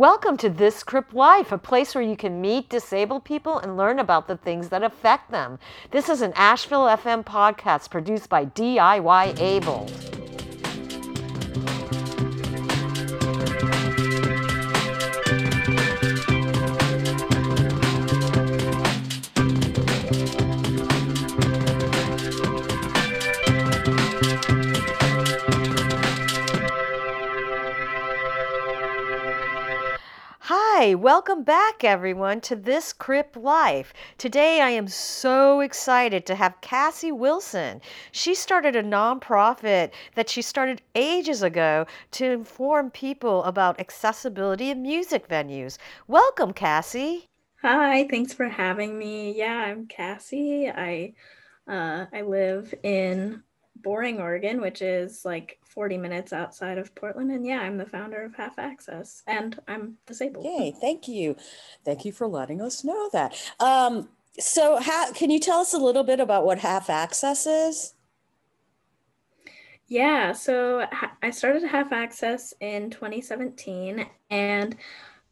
Welcome to This Crip Life, a place where you can meet disabled people and learn about the things that affect them. This is an Asheville FM podcast produced by DIY Abled. Hi, welcome back everyone to This Crip Life. Today I am so excited to have Cassie Wilson. She started a nonprofit that she started ages ago to inform people about accessibility in music venues. Welcome, Cassie. Hi, thanks for having me. Yeah, I'm Cassie. I uh, I live in Boring, Oregon, which is like 40 minutes outside of Portland. And yeah, I'm the founder of Half Access and I'm disabled. Yay, thank you. Thank you for letting us know that. Um, so, how, can you tell us a little bit about what Half Access is? Yeah, so I started Half Access in 2017, and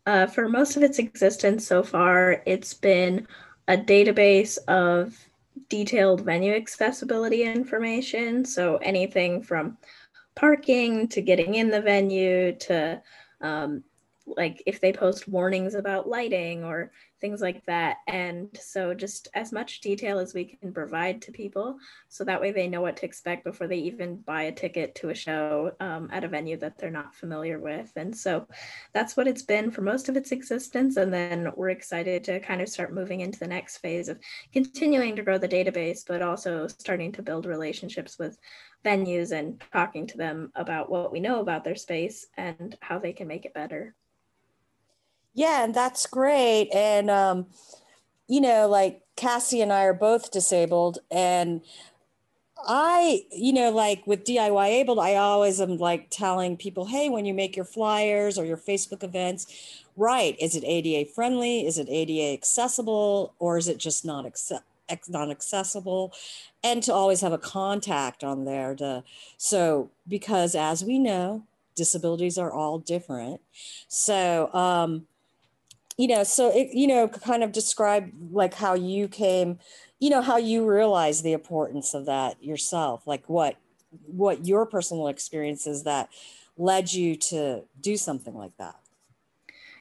uh, for most of its existence so far, it's been a database of detailed venue accessibility information. So anything from parking to getting in the venue to um, like if they post warnings about lighting or things like that. And so just as much detail as we can provide to people so that way they know what to expect before they even buy a ticket to a show um, at a venue that they're not familiar with. And so that's what it's been for most of its existence. And then we're excited to kind of start moving into the next phase of continuing to grow the database, but also starting to build relationships with venues and talking to them about what we know about their space and how they can make it better. Yeah, and that's great. And, um, you know, like Cassie and I are both disabled. And I, you know, like with DIY Abled, I always am like telling people, hey, when you make your flyers or your Facebook events, right, is it ADA friendly? Is it ADA accessible? Or is it just not not accessible and to always have a contact on there to so because as we know disabilities are all different so um you know so it you know kind of describe like how you came you know how you realize the importance of that yourself like what what your personal experiences that led you to do something like that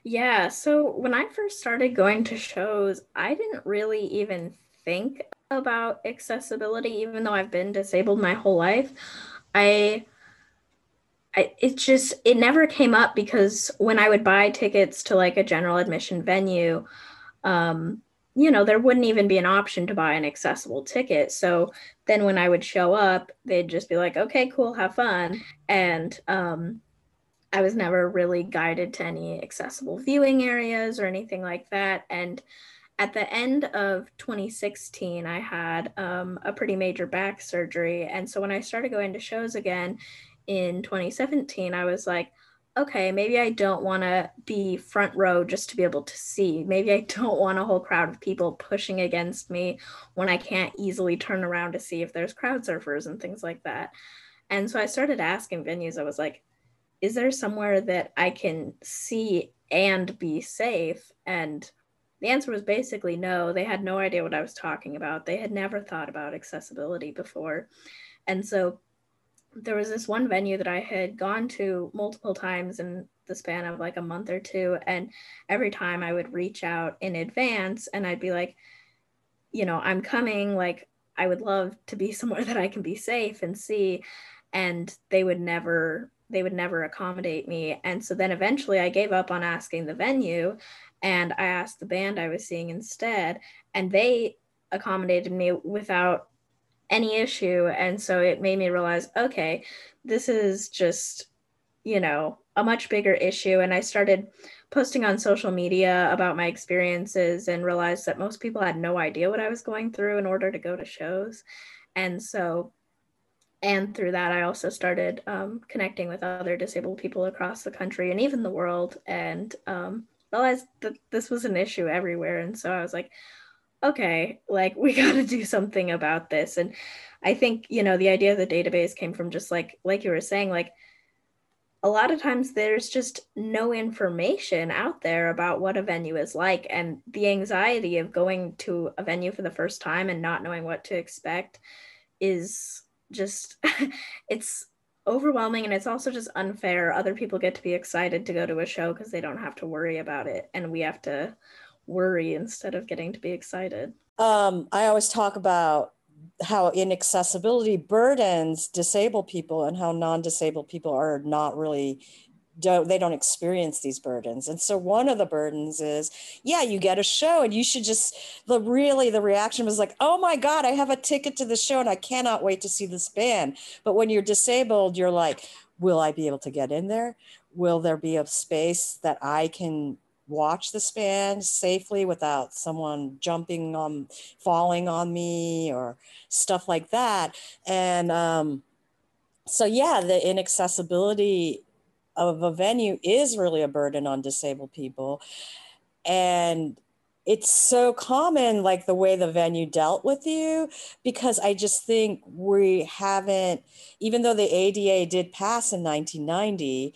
yeah so when i first started going to shows i didn't really even think about accessibility even though I've been disabled my whole life. I It just it never came up because when I would buy tickets to like a general admission venue, um, you know, there wouldn't even be an option to buy an accessible ticket. So then when I would show up, they'd just be like, okay, cool, have fun. And um, I was never really guided to any accessible viewing areas or anything like that. And at the end of 2016, I had um, a pretty major back surgery. And so when I started going to shows again in 2017, I was like, okay, maybe I don't want to be front row just to be able to see. Maybe I don't want a whole crowd of people pushing against me when I can't easily turn around to see if there's crowd surfers and things like that. And so I started asking venues, I was like, is there somewhere that I can see and be safe? And the answer was basically no. They had no idea what I was talking about. They had never thought about accessibility before. And so there was this one venue that I had gone to multiple times in the span of like a month or two. And every time I would reach out in advance and I'd be like, you know, I'm coming, like, I would love to be somewhere that I can be safe and see. And they would never they would never accommodate me. And so then eventually I gave up on asking the venue and I asked the band I was seeing instead, and they accommodated me without any issue. And so it made me realize, okay, this is just, you know, a much bigger issue. And I started posting on social media about my experiences and realized that most people had no idea what I was going through in order to go to shows. And so, and through that, I also started um, connecting with other disabled people across the country and even the world. And um, realized that this was an issue everywhere. And so I was like, okay, like we got to do something about this. And I think, you know, the idea of the database came from just like, like you were saying, like, a lot of times there's just no information out there about what a venue is like. And the anxiety of going to a venue for the first time and not knowing what to expect is just it's overwhelming. And it's also just unfair. Other people get to be excited to go to a show because they don't have to worry about it. And we have to worry instead of getting to be excited. Um, i always talk about how inaccessibility burdens disabled people and how non-disabled people are not really don't they don't experience these burdens. And so one of the burdens is yeah you get a show and you should just the really the reaction was like oh my god i have a ticket to the show and i cannot wait to see this band. But when you're disabled you're like will i be able to get in there? Will there be a space that i can watch the span safely without someone jumping on falling on me or stuff like that. And um, so yeah the inaccessibility of a venue is really a burden on disabled people. And it's so common like the way the venue dealt with you because i just think we haven't even though the ada did pass in 1990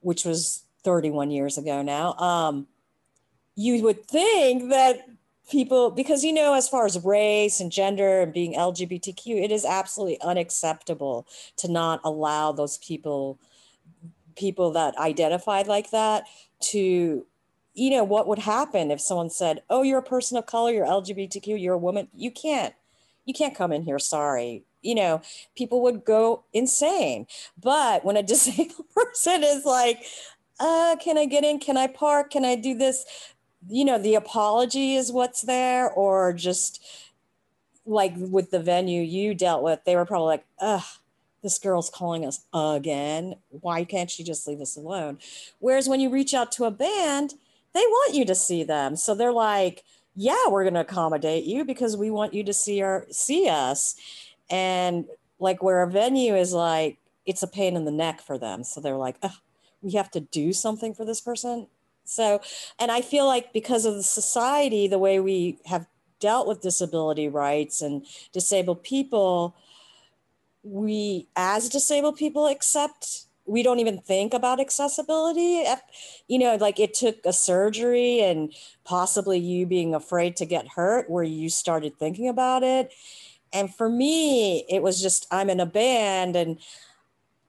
which was 31 years ago now, um, you would think that people, because you know, as far as race and gender and being LGBTQ, it is absolutely unacceptable to not allow those people, people that identified like that, to you know what would happen if someone said oh you're a person of color you're lgbtq you're a woman. You can't you can't come in here sorry. You know people would go insane. But when a disabled person is like uh, can I get in? Can I park? Can I do this? You know, the apology is what's there, or just like with the venue you dealt with, they were probably like, ugh, this girl's calling us again. Why can't she just leave us alone? Whereas when you reach out to a band, they want you to see them. So they're like, yeah, we're going to accommodate you because we want you to see our see us. And like where a venue is like, it's a pain in the neck for them. So they're like, we have to do something for this person. So, and I feel like because of the society, the way we have dealt with disability rights and disabled people, we as disabled people accept we don't even think about accessibility you know like it took a surgery and possibly you being afraid to get hurt where you started thinking about it and for me it was just i'm in a band and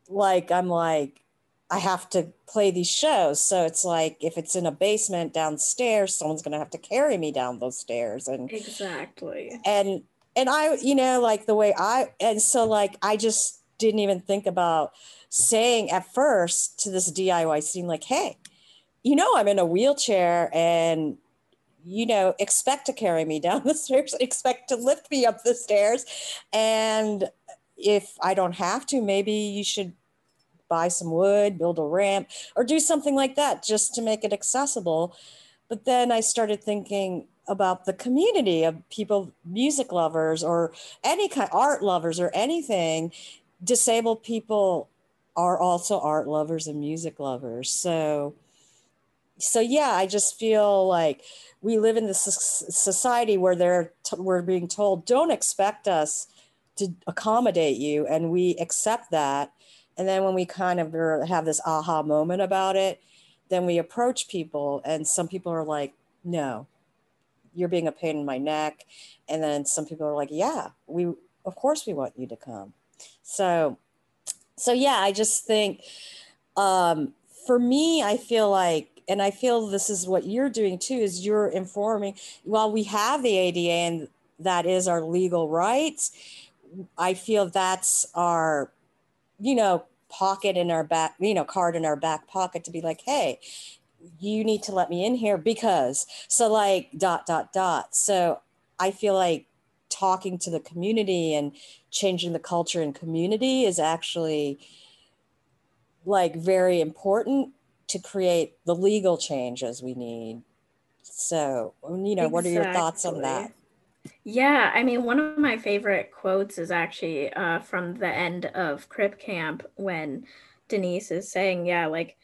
like i'm like I have to play these shows. So it's like if it's in a basement downstairs, someone's going to have to carry me down those stairs and Exactly. And and I you know like the way I and so like I just didn't even think about saying at first to this DIY scene like, "Hey, you know I'm in a wheelchair and you know, expect to carry me down the stairs, expect to lift me up the stairs. And if I don't have to, maybe you should buy some wood, build a ramp, or do something like that just to make it accessible. But then I started thinking about the community of people, music lovers, or any kind art lovers, or anything. Disabled people are also art lovers and music lovers. So, so yeah, I just feel like we live in this society where they're we're being told, don't expect us to accommodate you, and we accept that and then when we kind of have this aha moment about it, then we approach people, and some people are like, no, you're being a pain in my neck. And then some people are like, yeah, we, of course, we want you to come. So, so yeah, I just think um, for me, I feel like, and I feel this is what you're doing too, is you're informing, while we have the ADA and that is our legal rights, I feel that's our you know, pocket in our back, you know, card in our back pocket to be like, hey, you need to let me in here because so like dot dot dot. So I feel like talking to the community and changing the culture and community is actually like very important to create the legal changes we need. So, you know, exactly. what are your thoughts on that? Yeah, I mean, one of my favorite quotes is actually uh, from the end of Crip Camp when Denise is saying, yeah, like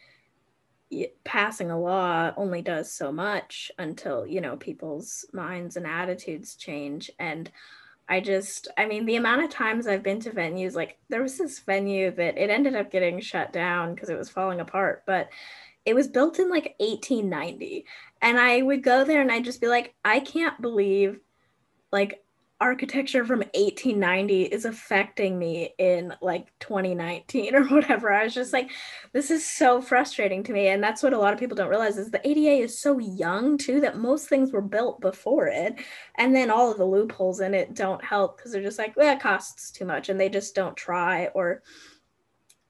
passing a law only does so much until, you know, people's minds and attitudes change. And I just, I mean, the amount of times I've been to venues, like there was this venue that it ended up getting shut down because it was falling apart, but it was built in like 1890. And I would go there and I'd just be like, I can't believe like architecture from 1890 is affecting me in like 2019 or whatever. I was just like, this is so frustrating to me. And that's what a lot of people don't realize is the ADA is so young too that most things were built before it. And then all of the loopholes in it don't help because they're just like, that costs too much and they just don't try. Or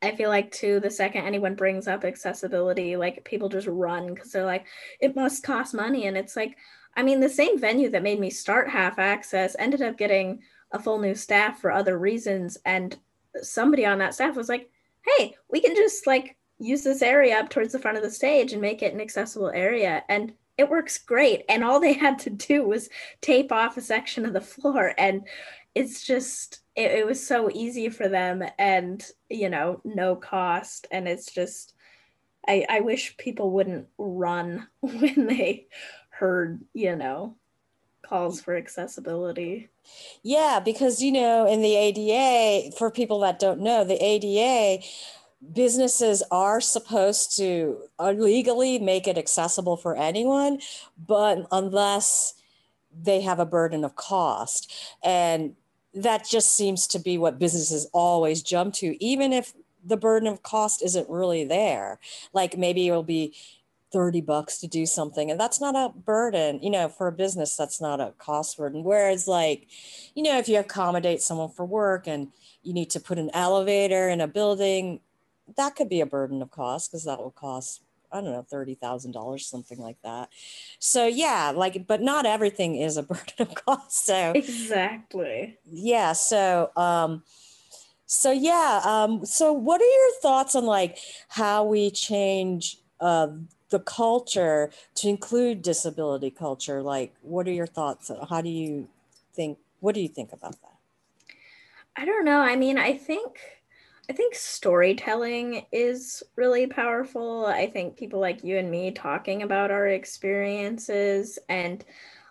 I feel like too, the second anyone brings up accessibility, like people just run because they're like, it must cost money. And it's like, I mean, the same venue that made me start half access ended up getting a full new staff for other reasons. And somebody on that staff was like, hey, we can just like use this area up towards the front of the stage and make it an accessible area. And it works great. And all they had to do was tape off a section of the floor. And it's just, it, it was so easy for them and, you know, no cost. And it's just, I, I wish people wouldn't run when they heard, you know, calls for accessibility. Yeah, because, you know, in the ADA, for people that don't know, the ADA, businesses are supposed to uh, legally make it accessible for anyone, but unless they have a burden of cost. And that just seems to be what businesses always jump to, even if the burden of cost isn't really there. Like maybe it'll be 30 bucks to do something and that's not a burden you know for a business that's not a cost burden whereas like you know if you accommodate someone for work and you need to put an elevator in a building that could be a burden of cost because that will cost I don't know, thirty thousand dollars, something like that. So yeah, like, but not everything is a burden of cost. So exactly. Yeah. So um, so yeah. Um, so what are your thoughts on like how we change uh, the culture to include disability culture like what are your thoughts? How do you think what do you think about that? I don't know. I mean i think i think storytelling is really powerful. I think people like you and me talking about our experiences and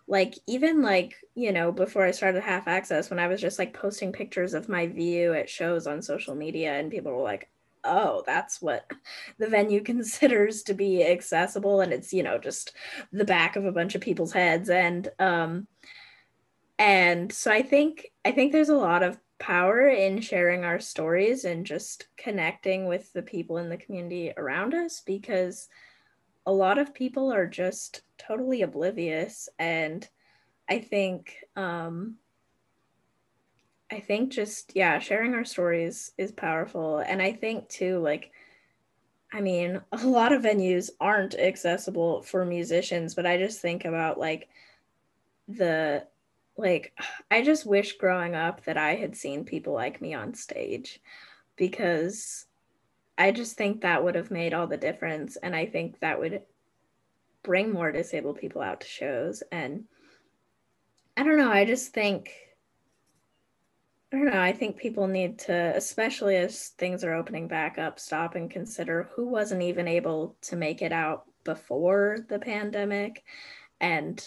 like even like you know before i started half access when i was just like posting pictures of my view at shows on social media and people were like oh, that's what the venue considers to be accessible. And it's, you know, just the back of a bunch of people's heads. And, um, and so I think, I think there's a lot of power in sharing our stories and just connecting with the people in the community around us because a lot of people are just totally oblivious. And I think, um, I think just yeah, sharing our stories is powerful. And I think too, like, I mean, a lot of venues aren't accessible for musicians, but I just think about like the like I just wish growing up that I had seen people like me on stage because I just think that would have made all the difference. And I think that would bring more disabled people out to shows. And I don't know, I just think I don't know. I think people need to, especially as things are opening back up, stop and consider who wasn't even able to make it out before the pandemic. And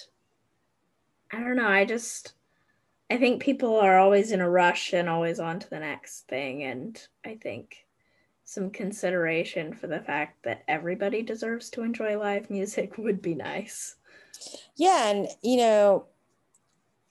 I don't know. I just, I think people are always in a rush and always on to the next thing. And I think some consideration for the fact that everybody deserves to enjoy live music would be nice. Yeah. And, you know,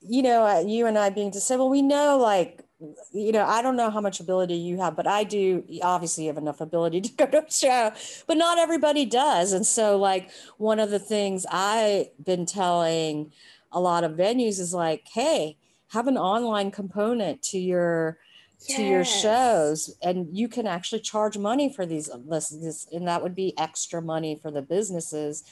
you know, uh, you and I being disabled, we know like you know, I don't know how much ability you have, but I do obviously have enough ability to go to a show, but not everybody does. And so, like, one of the things I've been telling a lot of venues is like, hey, have an online component to your yes. to your shows and you can actually charge money for these listens and that would be extra money for the businesses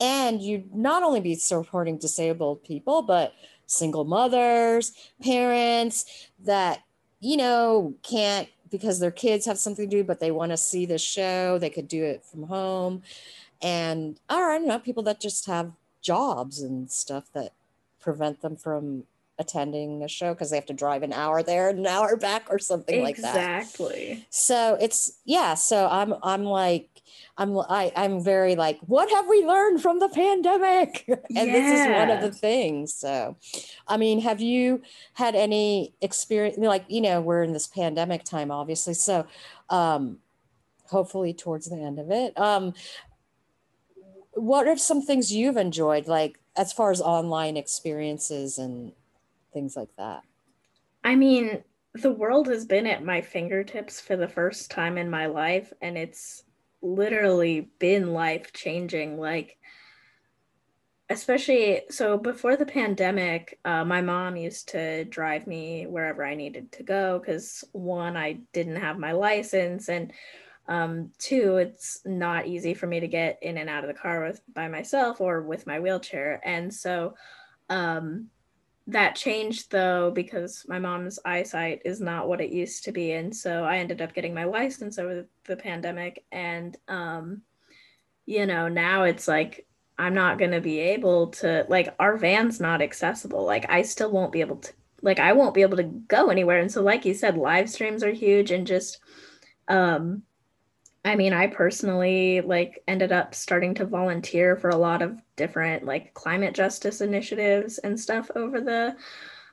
and you'd not only be supporting disabled people but single mothers, parents that, you know, can't because their kids have something to do, but they want to see the show. They could do it from home. And or I don't know, people that just have jobs and stuff that prevent them from attending a show because they have to drive an hour there an hour back or something exactly. like that exactly so it's yeah so i'm i'm like i'm I, i'm very like what have we learned from the pandemic and yeah. this is one of the things so i mean have you had any experience like you know we're in this pandemic time obviously so um hopefully towards the end of it um what are some things you've enjoyed like as far as online experiences and things like that i mean the world has been at my fingertips for the first time in my life and it's literally been life changing like especially so before the pandemic uh, my mom used to drive me wherever i needed to go because one i didn't have my license and um, two it's not easy for me to get in and out of the car with by myself or with my wheelchair and so um, that changed though because my mom's eyesight is not what it used to be and so i ended up getting my license over the pandemic and um, you know now it's like i'm not going to be able to like our van's not accessible. Like i still won't be able to like i won't be able to go anywhere and so like you said live streams are huge and just um I mean, I personally like ended up starting to volunteer for a lot of different like climate justice initiatives and stuff over the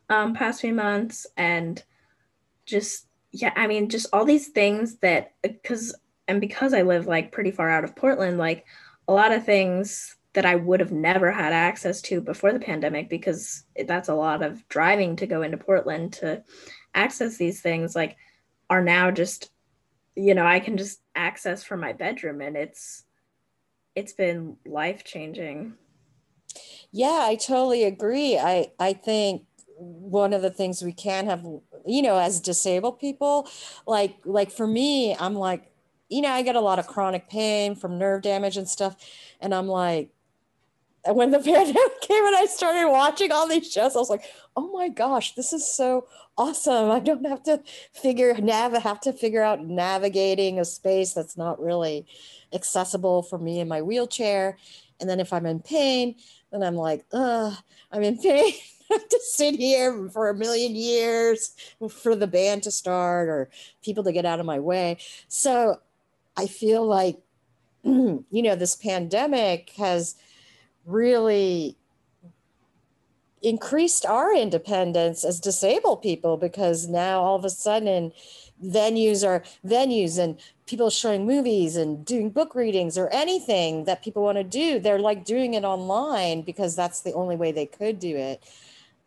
um, past few months, and just yeah, I mean, just all these things that because and because I live like pretty far out of Portland, like a lot of things that I would have never had access to before the pandemic because that's a lot of driving to go into Portland to access these things like are now just you know i can just access from my bedroom and it's it's been life changing yeah i totally agree. I i think one of the things we can have you know as disabled people like like for me i'm like you know i get a lot of chronic pain from nerve damage and stuff. And i'm like when the pandemic came and I started watching all these shows, I was like, oh my gosh, this is so awesome. I don't have to figure nav have to figure out navigating a space that's not really accessible for me in my wheelchair. And then if I'm in pain, then I'm like, I'm in pain. Have to sit here for a million years for the band to start or people to get out of my way. So I feel like, you know, this pandemic has really increased our independence as disabled people because now all of a sudden venues are venues and people showing movies and doing book readings or anything that people want to do they're like doing it online because that's the only way they could do it.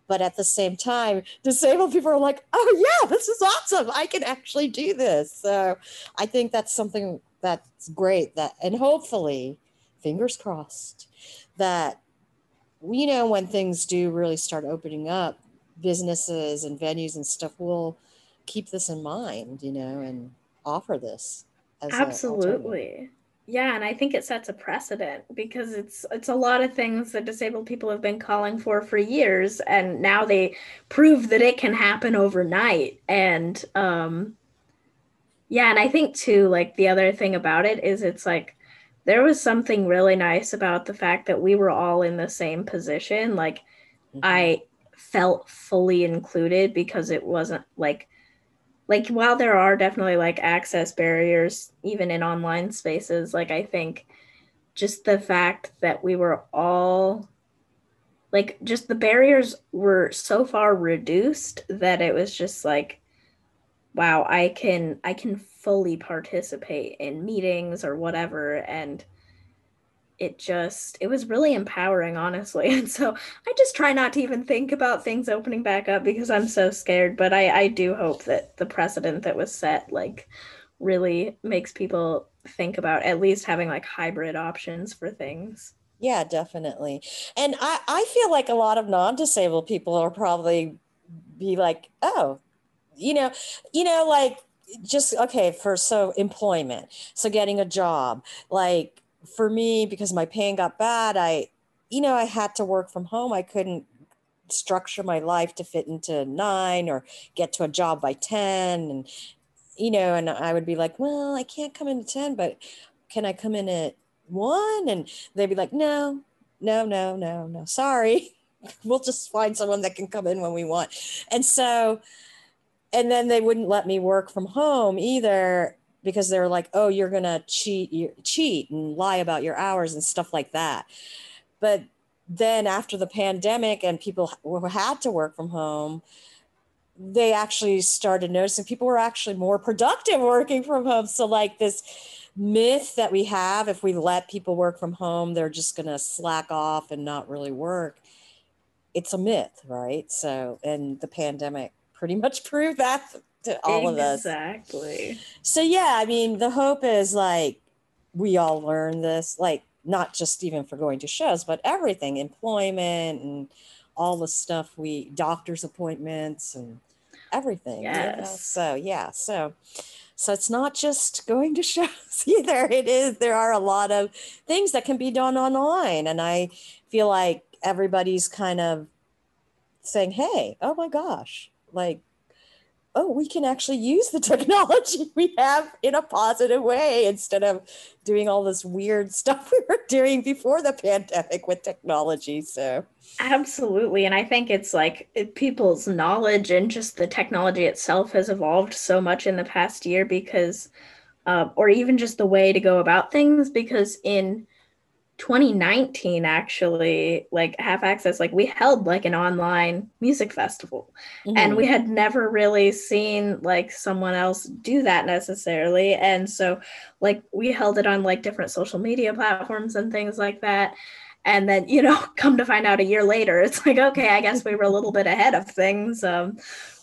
But at the same time disabled people are like oh yeah this is awesome i can actually do this. So i think that's something that's great that and hopefully fingers crossed that we know when things do really start opening up businesses and venues and stuff will keep this in mind you know and offer this absolutely. Yeah and i think it sets a precedent because it's it's a lot of things that disabled people have been calling for for years and now they prove that it can happen overnight. And um yeah and i think too like the other thing about it is it's like there was something really nice about the fact that we were all in the same position. Like mm-hmm. I felt fully included because it wasn't like like while there are definitely like access barriers even in online spaces, like I think just the fact that we were all like just the barriers were so far reduced that it was just like wow, I can I can fully participate in meetings or whatever and it just it was really empowering honestly. And so i just try not to even think about things opening back up because i'm so scared but i i do hope that the precedent that was set like really makes people think about at least having like hybrid options for things. Yeah definitely. And i i feel like a lot of non-disabled people are probably be like oh you know you know like just okay for so employment so getting a job like for me because my pain got bad i you know i had to work from home i couldn't structure my life to fit into nine or get to a job by 10 and you know and i would be like well i can't come in at 10 but can i come in at one and they'd be like no no no no no sorry we'll just find someone that can come in when we want. And so, and then they wouldn't let me work from home either because they're like, oh, you're gonna cheat, you cheat and lie about your hours and stuff like that. But then after the pandemic and people who had to work from home, they actually started noticing people were actually more productive working from home. So like this myth that we have, if we let people work from home, they're just gonna slack off and not really work. It's a myth, right? So, and the pandemic pretty much proved that to all exactly. of us. Exactly. So yeah, I mean, the hope is like we all learn this, like not just even for going to shows, but everything, employment and all the stuff we doctor's appointments and everything. Yes. You know? So yeah, so so it's not just going to shows either. It is there are a lot of things that can be done online, and I feel like everybody's kind of saying, "Hey, oh my gosh, like oh, we can actually use the technology we have in a positive way instead of doing all this weird stuff we were doing before the pandemic with technology. So, absolutely. And I think it's like people's knowledge and just the technology itself has evolved so much in the past year because, uh, or even just the way to go about things, because in 2019 actually like half access like we held like an online music festival. Mm-hmm. and we had never really seen like someone else do that necessarily. And so like we held it on like different social media platforms and things like that. And then you know come to find out a year later it's like okay i guess we were a little bit ahead of things. Um,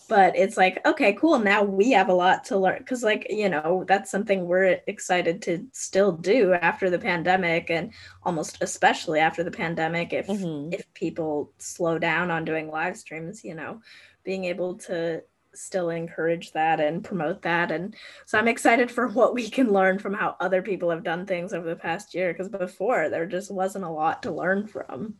but it's like okay cool now we have a lot to learn because like you know that's something we're excited to still do after the pandemic and almost especially after the pandemic if mm-hmm. if people slow down on doing live streams you know being able to still encourage that and promote that and so i'm excited for what we can learn from how other people have done things over the past year because before there just wasn't a lot to learn from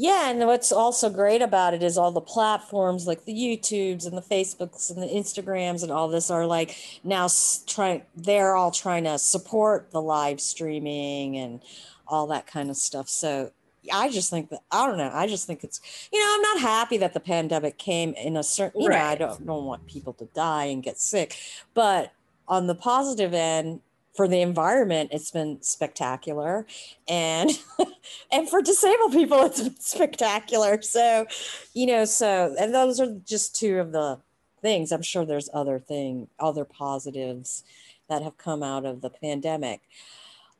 yeah, and what's also great about it is all the platforms like the YouTubes and the Facebooks and the Instagrams and all this are like now trying they're all trying to support the live streaming and all that kind of stuff. So I just think that I don't know. I just think it's you know I'm not happy that the pandemic came in a certain you right. know I don't don't want people to die and get sick, but on the positive end, for the environment it's been spectacular. And and for disabled people it's been spectacular. So you know so and those are just two of the things. I'm sure there's other thing other positives that have come out of the pandemic.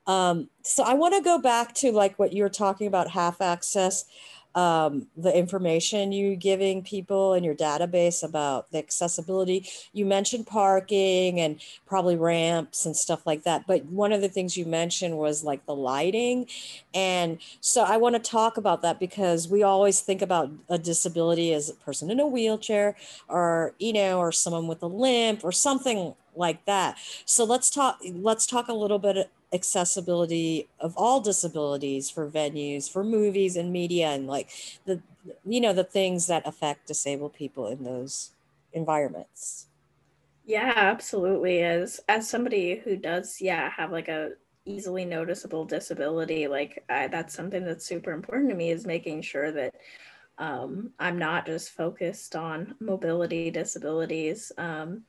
Um, so i want to go back to like what you were talking about half access um, the information you're giving people in your database about the accessibility. You mentioned parking and probably ramps and stuff like that. But one of the things you mentioned was like the lighting. And so I want to talk about that because we always think about a disability as a person in a wheelchair or, you know, or someone with a limp or something like that. So let's talk let's talk a little bit accessibility of all disabilities for venues, for movies and media and like the you know the things that affect disabled people in those environments. Yeah, absolutely. As as somebody who does yeah, have like a easily noticeable disability, like I, that's something that's super important to me is making sure that um, I'm not just focused on mobility disabilities. Um,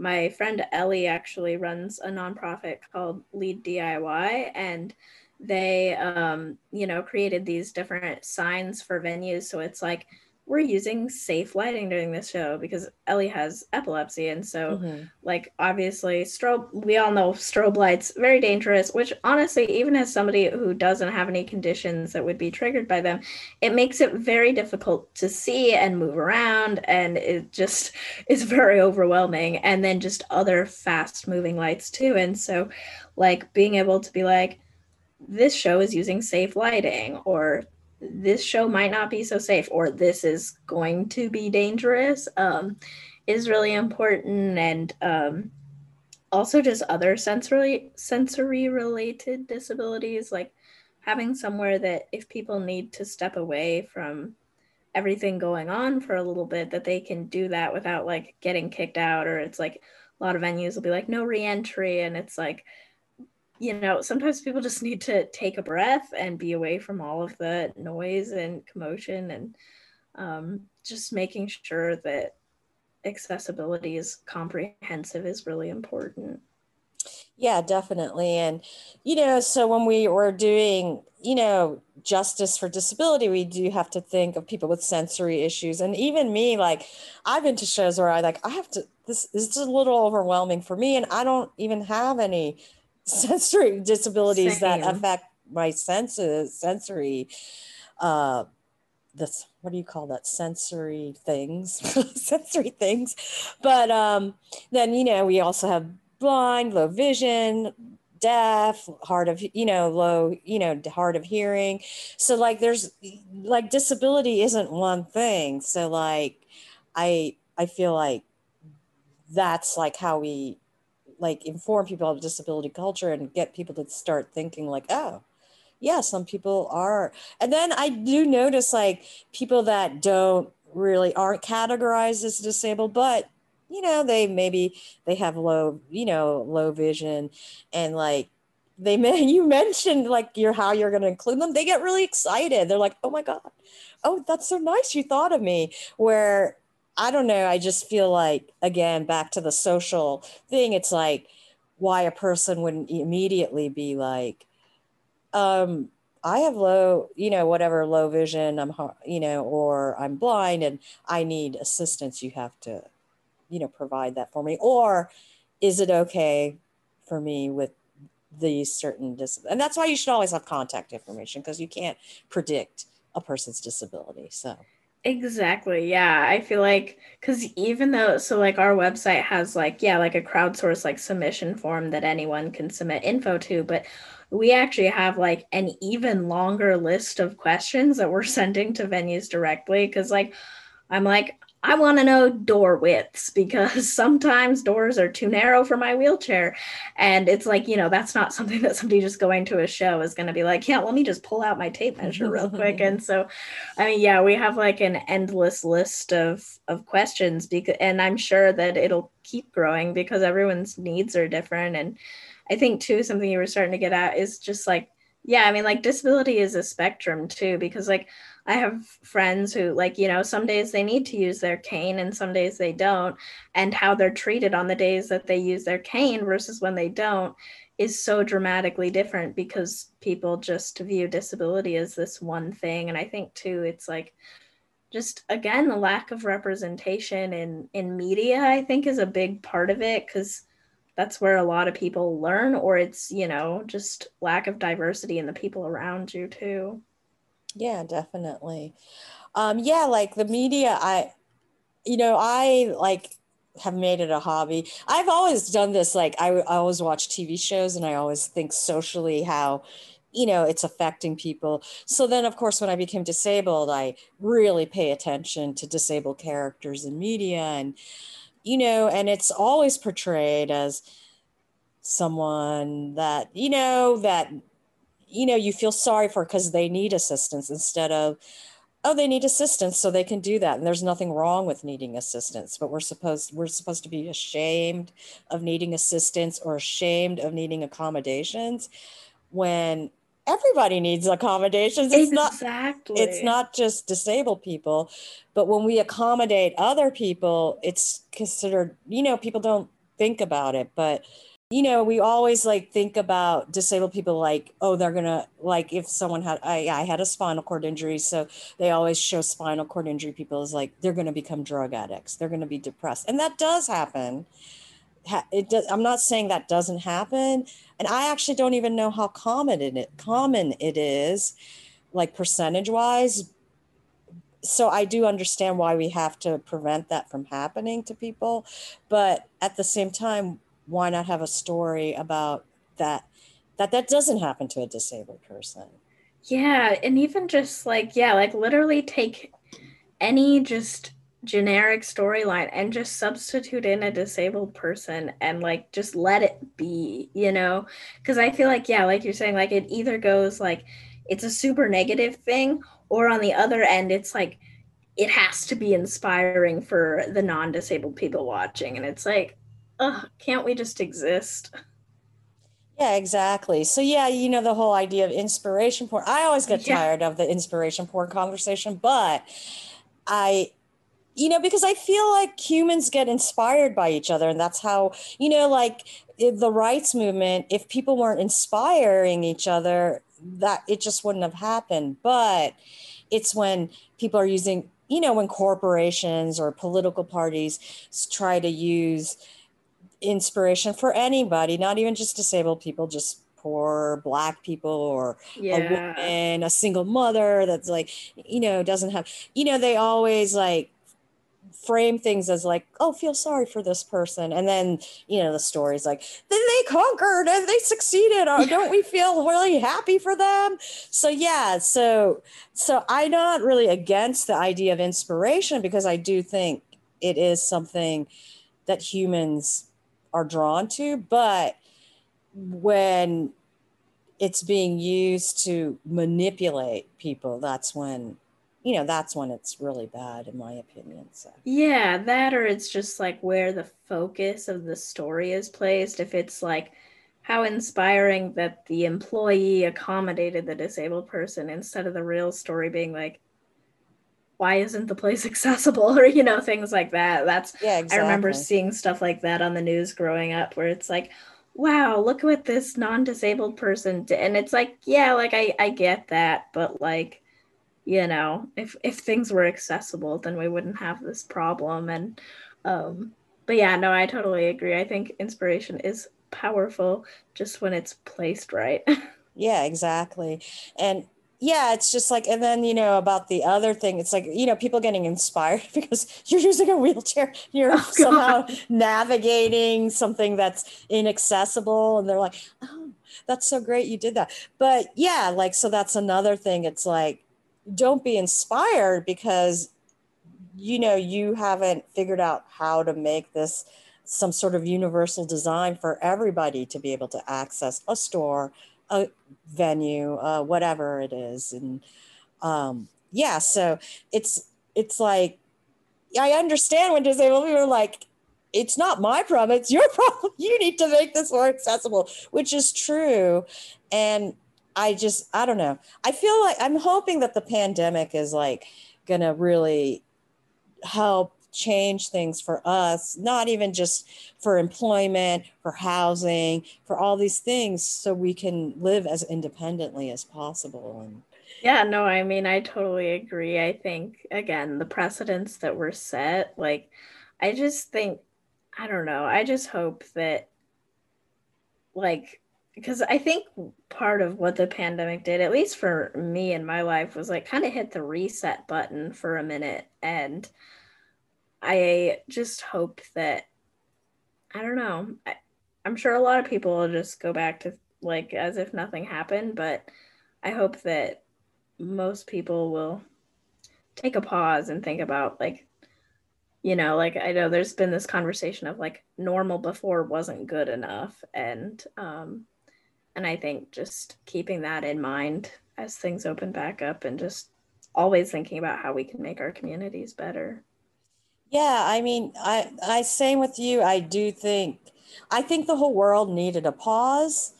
my friend Ellie actually runs a nonprofit called Lead DIY, and they, um, you know, created these different signs for venues. So it's like we're using safe lighting during this show because Ellie has epilepsy. And so, mm-hmm. like, obviously, strobe, we all know strobe lights, very dangerous, which honestly, even as somebody who doesn't have any conditions that would be triggered by them, it makes it very difficult to see and move around. And it just is very overwhelming. And then just other fast moving lights, too. And so, like, being able to be like, this show is using safe lighting or this show might not be so safe or this is going to be dangerous um, is really important. And um, also just other sensory sensory related disabilities like having somewhere that if people need to step away from everything going on for a little bit that they can do that without like getting kicked out or it's like a lot of venues will be like no reentry and it's like you know, sometimes people just need to take a breath and be away from all of the noise and commotion and um, just making sure that accessibility is comprehensive is really important. Yeah, definitely. And, you know, so when we were doing, you know, justice for disability, we do have to think of people with sensory issues. And even me, like, I've been to shows where I like, I have to, this, this is a little overwhelming for me. And I don't even have any sensory disabilities Same. that affect my senses, sensory, uh, this what do you call that? Sensory things sensory things. But um then you know we also have blind low vision deaf hard of you know low you know hard of hearing. So like there's like disability isn't one thing. So like i i feel like that's like how we like inform people of disability culture and get people to start thinking like oh yeah some people are. And then i do notice like people that don't really aren't categorized as disabled but you know they maybe they have low you know low vision and like they may you mentioned like your how you're going to include them they get really excited. They're like oh my god. Oh that's so nice you thought of me. Where I don't know. I just feel like, again, back to the social thing, it's like why a person wouldn't immediately be like, um, I have low, you know, whatever low vision, I'm, you know, or I'm blind and I need assistance. You have to, you know, provide that for me. Or is it okay for me with these certain dis- and that's why you should always have contact information because you can't predict a person's disability. So Exactly. Yeah. I feel like because even though, so like our website has like, yeah, like a crowdsourced like submission form that anyone can submit info to, but we actually have like an even longer list of questions that we're sending to venues directly. Cause like, I'm like, I want to know door widths because sometimes doors are too narrow for my wheelchair. And it's like, you know, that's not something that somebody just going to a show is going to be like, yeah, let me just pull out my tape measure real quick. And so, I mean, yeah, we have like an endless list of, of questions because, and I'm sure that it'll keep growing because everyone's needs are different. And I think too, something you were starting to get at is just like, yeah, I mean, like disability is a spectrum too, because like I have friends who, like, you know, some days they need to use their cane and some days they don't. And how they're treated on the days that they use their cane versus when they don't is so dramatically different because people just view disability as this one thing. And I think, too, it's like, just again the lack of representation in in media i think is a big part of it because that's where a lot of people learn or it's you know just lack of diversity in the people around you too yeah, definitely. Um, yeah, like the media, I, you know, I like have made it a hobby. I've always done this. Like I, I always watch TV shows and I always think socially how, you know, it's affecting people. So then, of course, when I became disabled, I really pay attention to disabled characters in media and, you know, and it's always portrayed as someone that, you know, that you know you feel sorry for because they need assistance instead of oh they need assistance so they can do that and there's nothing wrong with needing assistance but we're supposed we're supposed to be ashamed of needing assistance or ashamed of needing accommodations when everybody needs accommodations it's exactly. not it's not just disabled people but when we accommodate other people it's considered you know people don't think about it but you know we always like think about disabled people like oh they're gonna like if someone had i, I had a spinal cord injury so they always show spinal cord injury people as like they're gonna become drug addicts they're gonna be depressed and that does happen. It does i'm not saying that doesn't happen and i actually don't even know how common it common it is like percentage wise so i do understand why we have to prevent that from happening to people but at the same time why not have a story about that that that doesn't happen to a disabled person? Yeah and even just like yeah like literally take any just generic storyline and just substitute in a disabled person and like just let it be you know? Because i feel like yeah like you're saying like it either goes like it's a super negative thing or on the other end it's like it has to be inspiring for the non-disabled people watching. And it's like oh, can't we just exist? Yeah, exactly. So yeah, you know the whole idea of inspiration porn. I always get Yeah. tired of the inspiration porn conversation, but I you know because I feel like humans get inspired by each other and that's how, you know, like the rights movement, if people weren't inspiring each other, that it just wouldn't have happened. But it's when people are using, you know, when corporations or political parties try to use inspiration for anybody, not even just disabled people, just poor black people or a Yeah. woman, a single mother that's like, you know, doesn't have, you know, they always like frame things as like, oh, feel sorry for this person. And then, you know, the story's like, then they conquered and they succeeded. Oh, don't we feel really happy for them? So yeah, so so I'm not really against the idea of inspiration because I do think it is something that humans are drawn to, but when it's being used to manipulate people, that's when, you know, that's when it's really bad, in my opinion. So, Yeah, that or it's just like where the focus of the story is placed. If it's like how inspiring that the employee accommodated the disabled person instead of the real story being like, why isn't the place accessible? Or, you know, things like that. That's, yeah, exactly. I remember seeing stuff like that on the news growing up where it's like, wow, look what this non disabled person did. And it's like, yeah, like I, I get that, but like, you know if if things were accessible then we wouldn't have this problem and um but yeah no i totally agree i think inspiration is powerful just when it's placed right Yeah, exactly. And yeah, it's just like, and then, you know, about the other thing, it's like, you know, people getting inspired because you're using a wheelchair, you're Oh, somehow navigating something that's inaccessible. And they're like, oh, that's so great you did that. But yeah, like, so that's another thing. It's like, don't be inspired because, you know, you haven't figured out how to make this some sort of universal design for everybody to be able to access a store, a venue, uh, whatever it is. And um, yeah, so it's it's like I understand when disabled people are like, it's not my problem, it's your problem. You need to make this more accessible, which is true. And I just I don't know. I feel like I'm hoping that the pandemic is like gonna really help change things for us, not even just for employment, for housing, for all these things, so we can live as independently as possible. And yeah no i mean i totally agree i think again the precedents that were set like i just think i don't know i just hope that like because I think part of what the pandemic did, at least for me in my life, was like kind of hit the reset button for a minute. And I just hope that, I don't know, I, I'm sure a lot of people will just go back to like as if nothing happened, but I hope that most people will take a pause and think about like, you know, like I know there's been this conversation of like normal before wasn't good enough. And, um, and I think just keeping that in mind as things open back up and just always thinking about how we can make our communities better. Yeah, I mean, I I same with you. I do think I think the whole world needed a pause.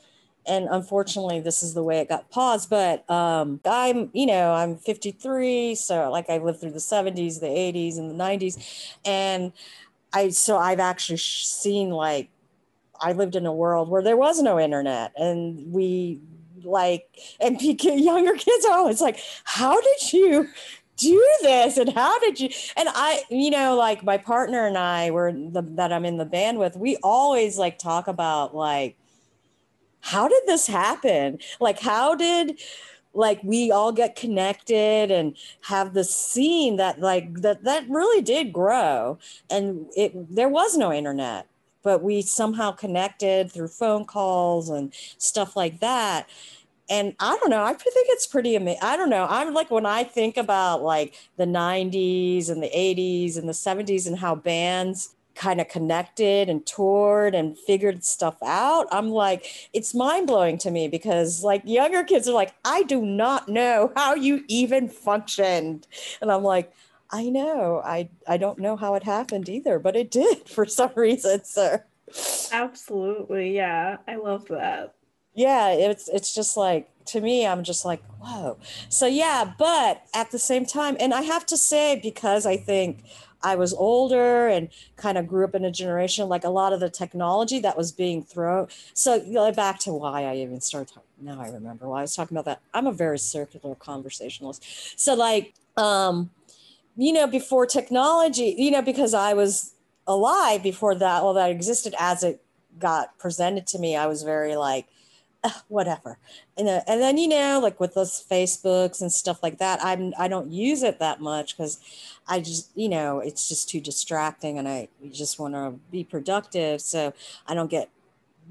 And unfortunately, this is the way it got paused. But um, I'm, you know, I'm 53, so like I lived through the 70s, the 80s, and the 90s, and I so I've actually seen like I lived in a world where there was no internet, and we like and younger kids are always like, "How did you do this?" and "How did you?" And I, you know, like my partner and I were the, that I'm in the band with. We always like talk about like, how did this happen? Like, how did like we all get connected and have the scene that like that that really did grow and it there was no internet but we somehow connected through phone calls and stuff like that and i don't know i think it's pretty amazing i don't know i'm like when i think about like the 90s and the 80s and the 70s and how bands kind of connected and toured and figured stuff out i'm like it's mind-blowing to me because like younger kids are like i do not know how you even functioned and i'm like I know. I I don't know how it happened either, but it did for some reason. sir. Absolutely. Yeah. I love that. Yeah it's it's just like to me i'm just like whoa. So yeah but at the same time and i have to say because i think i was older and kind of grew up in a generation like a lot of the technology that was being thrown so back to why i even started talking now i remember why i was talking about that. I'm a very circular conversationalist. So like um you know before technology you know because i was alive before that all that existed as it got presented to me i was very like whatever. And, and then you know like with those facebooks and stuff like that i'm i don't use it that much because i just you know it's just too distracting and i just want to be productive so i don't get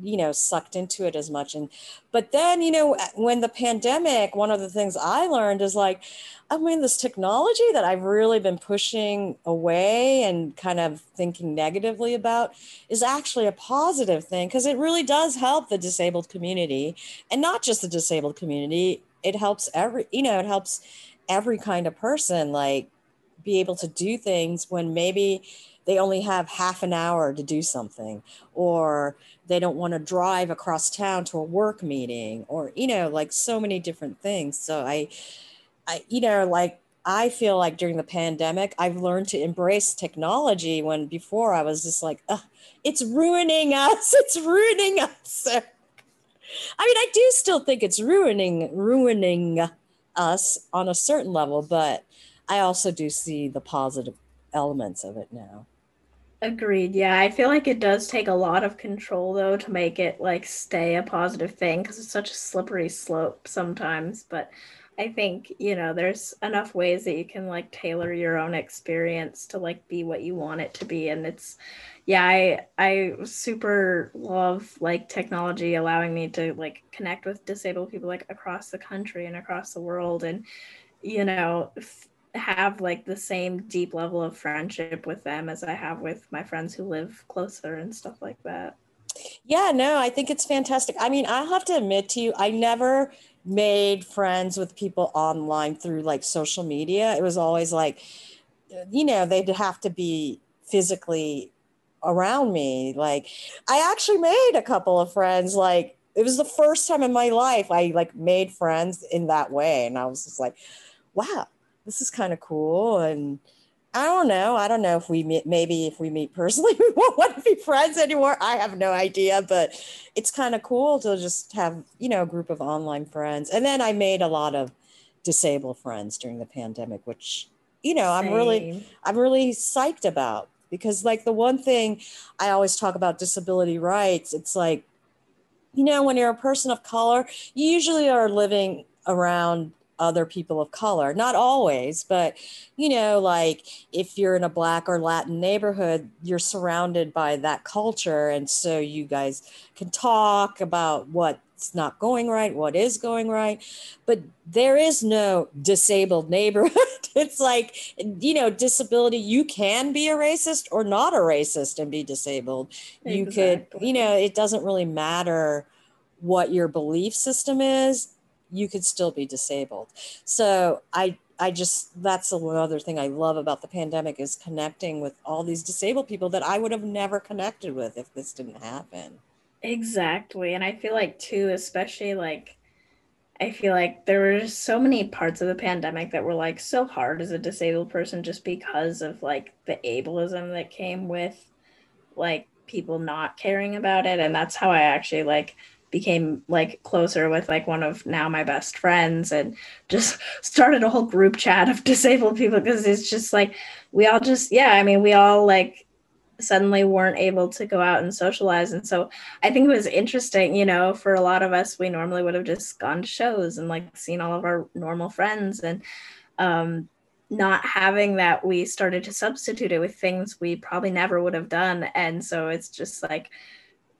you know sucked into it as much. And but then you know when the pandemic one of the things i learned is like i mean this technology that i've really been pushing away and kind of thinking negatively about is actually a positive thing because it really does help the disabled community. And not just the disabled community it helps every you know it helps every kind of person like be able to do things when maybe they only have half an hour to do something or they don't want to drive across town to a work meeting or you know like so many different things. So i i you know like i feel like during the pandemic i've learned to embrace technology when before i was just like it's ruining us it's ruining us. I mean i do still think it's ruining ruining us on a certain level but i also do see the positive elements of it now Agreed. Yeah, I feel like it does take a lot of control though to make it like stay a positive thing because it's such a slippery slope sometimes. But I think, you know, there's enough ways that you can like tailor your own experience to like be what you want it to be. And it's yeah, I I super love like technology allowing me to like connect with disabled people like across the country and across the world and you know, have like the same deep level of friendship with them as I have with my friends who live closer and stuff like that. Yeah, no, I think it's fantastic. I mean, I have to admit to you, I never made friends with people online through like social media. It was always like, you know, they'd have to be physically around me. Like, I actually made a couple of friends. Like, it was the first time in my life I like made friends in that way. And I was just like, wow, this is kind of cool. And I don't know. I don't know if we meet, maybe if we meet personally, we won't want to be friends anymore. I have no idea, but it's kind of cool to just have, you know, a group of online friends. And then I made a lot of disabled friends during the pandemic, which, you know, Same. I'm really, I'm really psyched about because like the one thing I always talk about disability rights, it's like, you know, when you're a person of color, you usually are living around other people of color. Not always, but you know, like if you're in a black or Latin neighborhood, you're surrounded by that culture. And so you guys can talk about what's not going right, what is going right. But there is no disabled neighborhood. it's like, you know, disability, you can be a racist or not a racist and be disabled. Exactly. You could, you know, it doesn't really matter what your belief system is you could still be disabled. So I I just that's another thing I love about the pandemic is connecting with all these disabled people that I would have never connected with if this didn't happen. Exactly. And I feel like too, especially like I feel like there were so many parts of the pandemic that were like so hard as a disabled person just because of like the ableism that came with like people not caring about it. And that's how I actually like became like closer with like one of now my best friends and just started a whole group chat of disabled people because it's just like we all just yeah i mean we all like suddenly weren't able to go out and socialize. And so i think it was interesting you know for a lot of us we normally would have just gone to shows and like seen all of our normal friends and um not having that we started to substitute it with things we probably never would have done. And so it's just like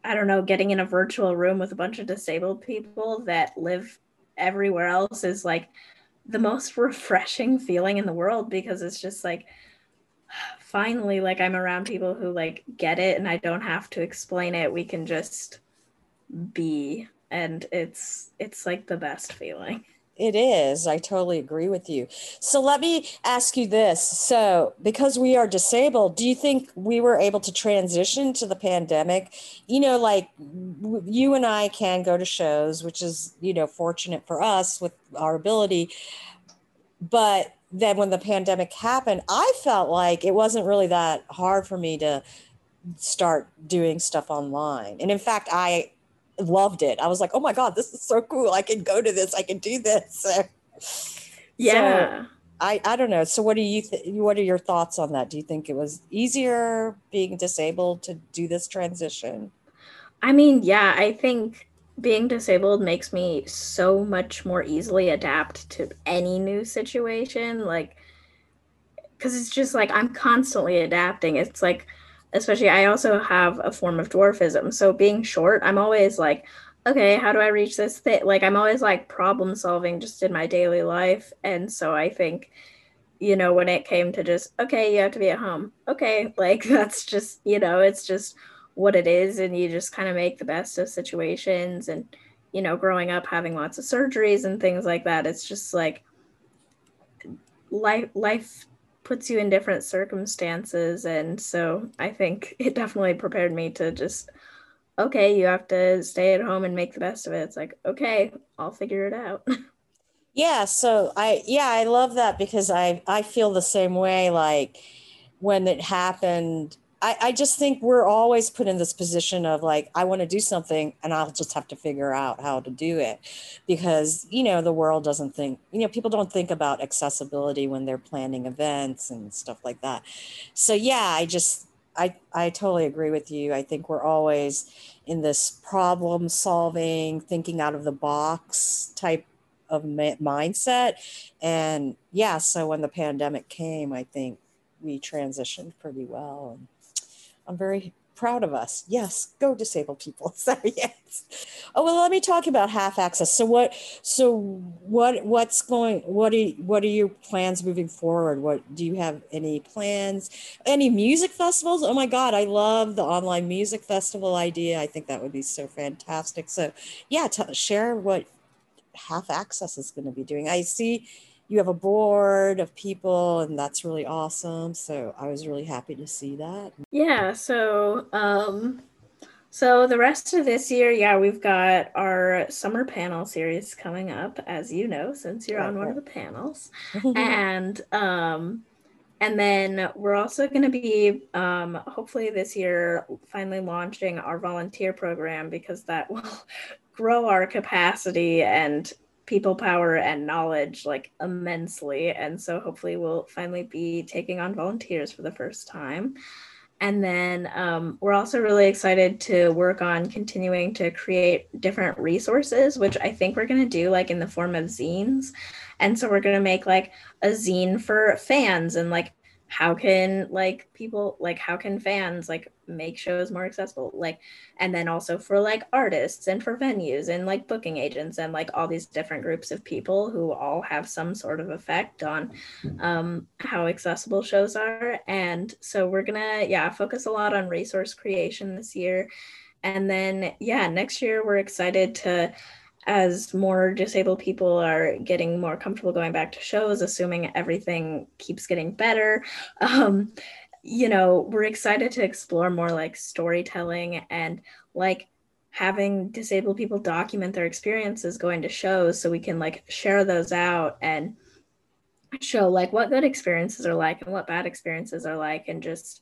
I don't know, getting in a virtual room with a bunch of disabled people that live everywhere else is like the most refreshing feeling in the world because it's just like finally like I'm around people who like get it and I don't have to explain it. We can just be and it's it's like the best feeling. It is. I totally agree with you. So let me ask you this. So, because we are disabled, do you think we were able to transition to the pandemic? You know, like you and I can go to shows, which is, you know, fortunate for us with our ability. But then when the pandemic happened, I felt like it wasn't really that hard for me to start doing stuff online. And in fact, I loved it. I was like, oh my God, this is so cool. I can go to this. I can do this. yeah. So I, I don't know. So what do you th- what are your thoughts on that? Do you think it was easier being disabled to do this transition? I mean, yeah, I think being disabled makes me so much more easily adapt to any new situation like cuz it's just like I'm constantly adapting. It's like especially I also have a form of dwarfism. So being short, I'm always like, okay, how do I reach this thing? Like I'm always like problem solving just in my daily life. And so I think, you know, when it came to just, okay, you have to be at home. Okay, like that's just, you know, it's just what it is. And you just kind of make the best of situations. And, you know, growing up having lots of surgeries and things like that, it's just like life life puts you in different circumstances and so i think it definitely prepared me to just okay you have to stay at home and make the best of it. It's like okay i'll figure it out. Yeah so i yeah i love that because i i feel the same way like when it happened I, I just think we're always put in this position of like, I want to do something and I'll just have to figure out how to do it because, you know, the world doesn't think, you know, people don't think about accessibility when they're planning events and stuff like that. So, yeah, I just, I, I totally agree with you. I think we're always in this problem solving, thinking out of the box type of mindset. And yeah, so when the pandemic came, I think we transitioned pretty well. And, I'm very proud of us. Yes, go disabled people. So yes. Oh well, let me talk about half access. So what? So what? What's going? What are what are your plans moving forward? What do you have any plans? Any music festivals? Oh my God, I love the online music festival idea. I think that would be so fantastic. So yeah, t- share what half access is going to be doing. I see you have a board of people and that's really awesome. So i was really happy to see that. Yeah so um so the rest of this year yeah we've got our summer panel series coming up as you know since you're on one of the panels. And um and then we're also going to be um, hopefully this year finally launching our volunteer program because that will grow our capacity and people power and knowledge like immensely. And so hopefully we'll finally be taking on volunteers for the first time. And then um, we're also really excited to work on continuing to create different resources which i think we're going to do like in the form of zines. And so we're going to make like a zine for fans and like how can like people like how can fans like make shows more accessible? Like and then also for like artists and for venues and like booking agents and like all these different groups of people who all have some sort of effect on um, how accessible shows are. And so we're gonna yeah focus a lot on resource creation this year. And then yeah next year we're excited to as more disabled people are getting more comfortable going back to shows, assuming everything keeps getting better, um, you know, we're excited to explore more like storytelling and like having disabled people document their experiences going to shows so we can like share those out and show like what good experiences are like and what bad experiences are like and just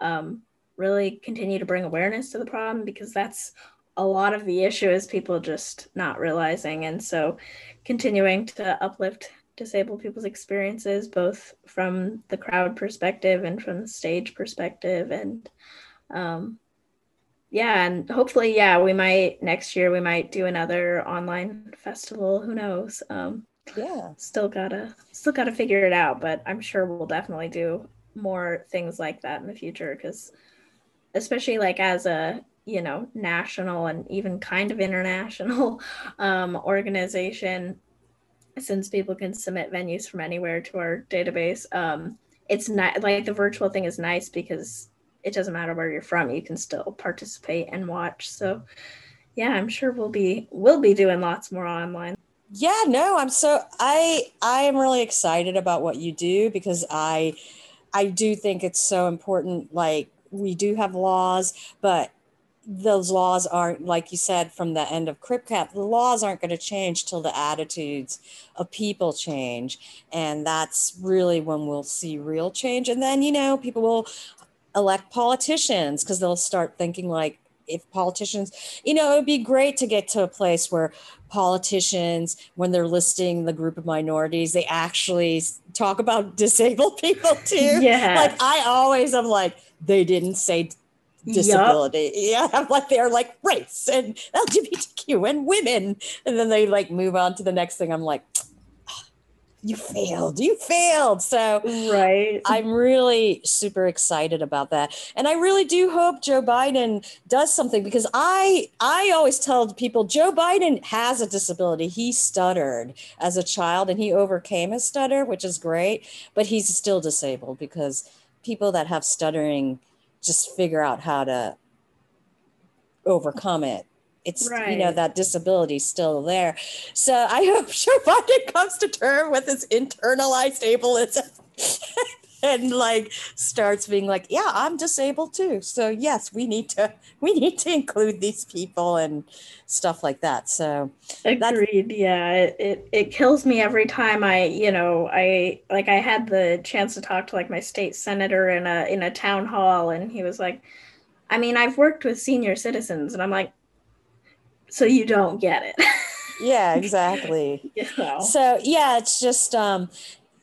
um, really continue to bring awareness to the problem because that's a lot of the issue is people just not realizing. And so continuing to uplift disabled people's experiences, both from the crowd perspective and from the stage perspective. And um, yeah, and hopefully, yeah, we might next year, we might do another online festival. Who knows? Um, yeah. Still gotta, still gotta figure it out, but I'm sure we'll definitely do more things like that in the future because especially like as a you know national and even kind of international um, organization since people can submit venues from anywhere to our database um, it's not like the virtual thing is nice because it doesn't matter where you're from you can still participate and watch. So yeah i'm sure we'll be we'll be doing lots more online. Yeah, no, I'm so I I am really excited about what you do because I I do think it's so important like we do have laws, but those laws aren't like you said from the end of Crip Camp, the laws aren't going to change till the attitudes of people change. And that's really when we'll see real change. And then, you know, people will elect politicians because they'll start thinking like if politicians, you know, it would be great to get to a place where politicians, when they're listing the group of minorities, they actually talk about disabled people too. Yeah. Like I always am like, they didn't say disability. Yep. Yeah. I'm like they're like race and LGBTQ and women. And then they like move on to the next thing. I'm like, ah, you failed you failed so right i'm really super excited about that and i really do hope joe biden does something because i i always tell people joe biden has a disability he stuttered as a child and he overcame his stutter which is great but he's still disabled because people that have stuttering just figure out how to overcome it. It's right. you know that disability still there. So i hope biden comes to term with his internalized ableism and like starts being like yeah i'm disabled too so yes we need to we need to include these people and stuff like that so agreed yeah it, it it kills me every time i you know i like i had the chance to talk to like my state senator in a in a town hall and he was like i mean i've worked with senior citizens and i'm like so you don't get it. yeah, exactly. Yeah. So yeah, it's just um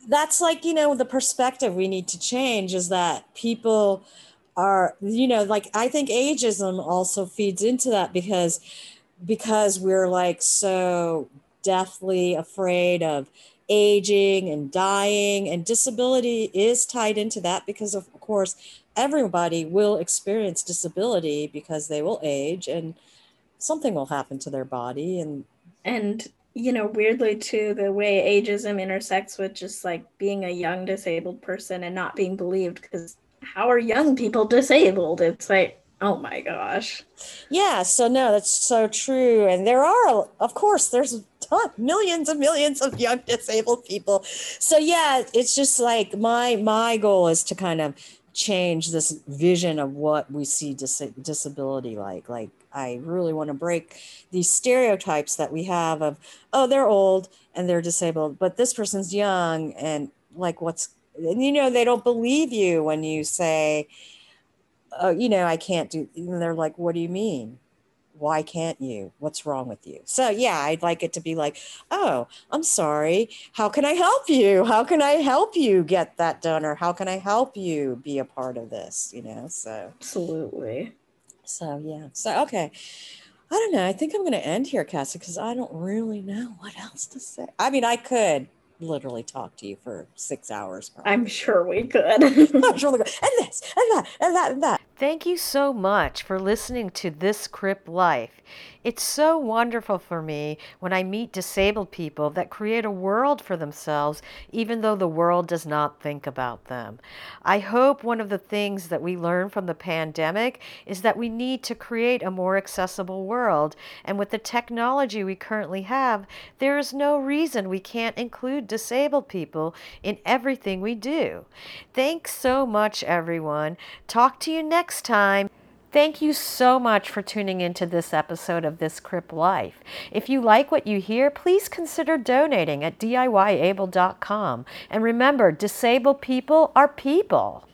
that's like, you know, the perspective we need to change is that people are, you know, like I think ageism also feeds into that because because we're like so deathly afraid of aging and dying and disability is tied into that because of course everybody will experience disability because they will age and something will happen to their body and and you know weirdly too the way ageism intersects with just like being a young disabled person and not being believed because how are young people disabled? It's like oh my gosh. Yeah so no that's so true and there are of course there's ton, millions and millions of young disabled people. So yeah it's just like my my goal is to kind of change this vision of what we see dis- disability like like i really want to break these stereotypes that we have of oh they're old and they're disabled but this person's young and like what's and you know they don't believe you when you say oh you know i can't do and they're like what do you mean why can't you? What's wrong with you? So, yeah, I'd like it to be like, oh, I'm sorry. How can I help you? How can I help you get that done? Or how can I help you be a part of this? You know, so. Absolutely. So, yeah. So, okay. I don't know. I think I'm going to end here, Cassie, because I don't really know what else to say. I mean, I could literally talk to you for six hours. Probably. I'm sure we could. I'm sure we could. And this, and that, and that, and that. Thank you so much for listening to This Crip Life. It's so wonderful for me when I meet disabled people that create a world for themselves, even though the world does not think about them. I hope one of the things that we learn from the pandemic is that we need to create a more accessible world. And with the technology we currently have, there is no reason we can't include disabled people in everything we do. Thanks so much, everyone. Talk to you next time. Thank you so much for tuning into this episode of This Crip Life. If you like what you hear, please consider donating at DIYabled.com. And remember, disabled people are people.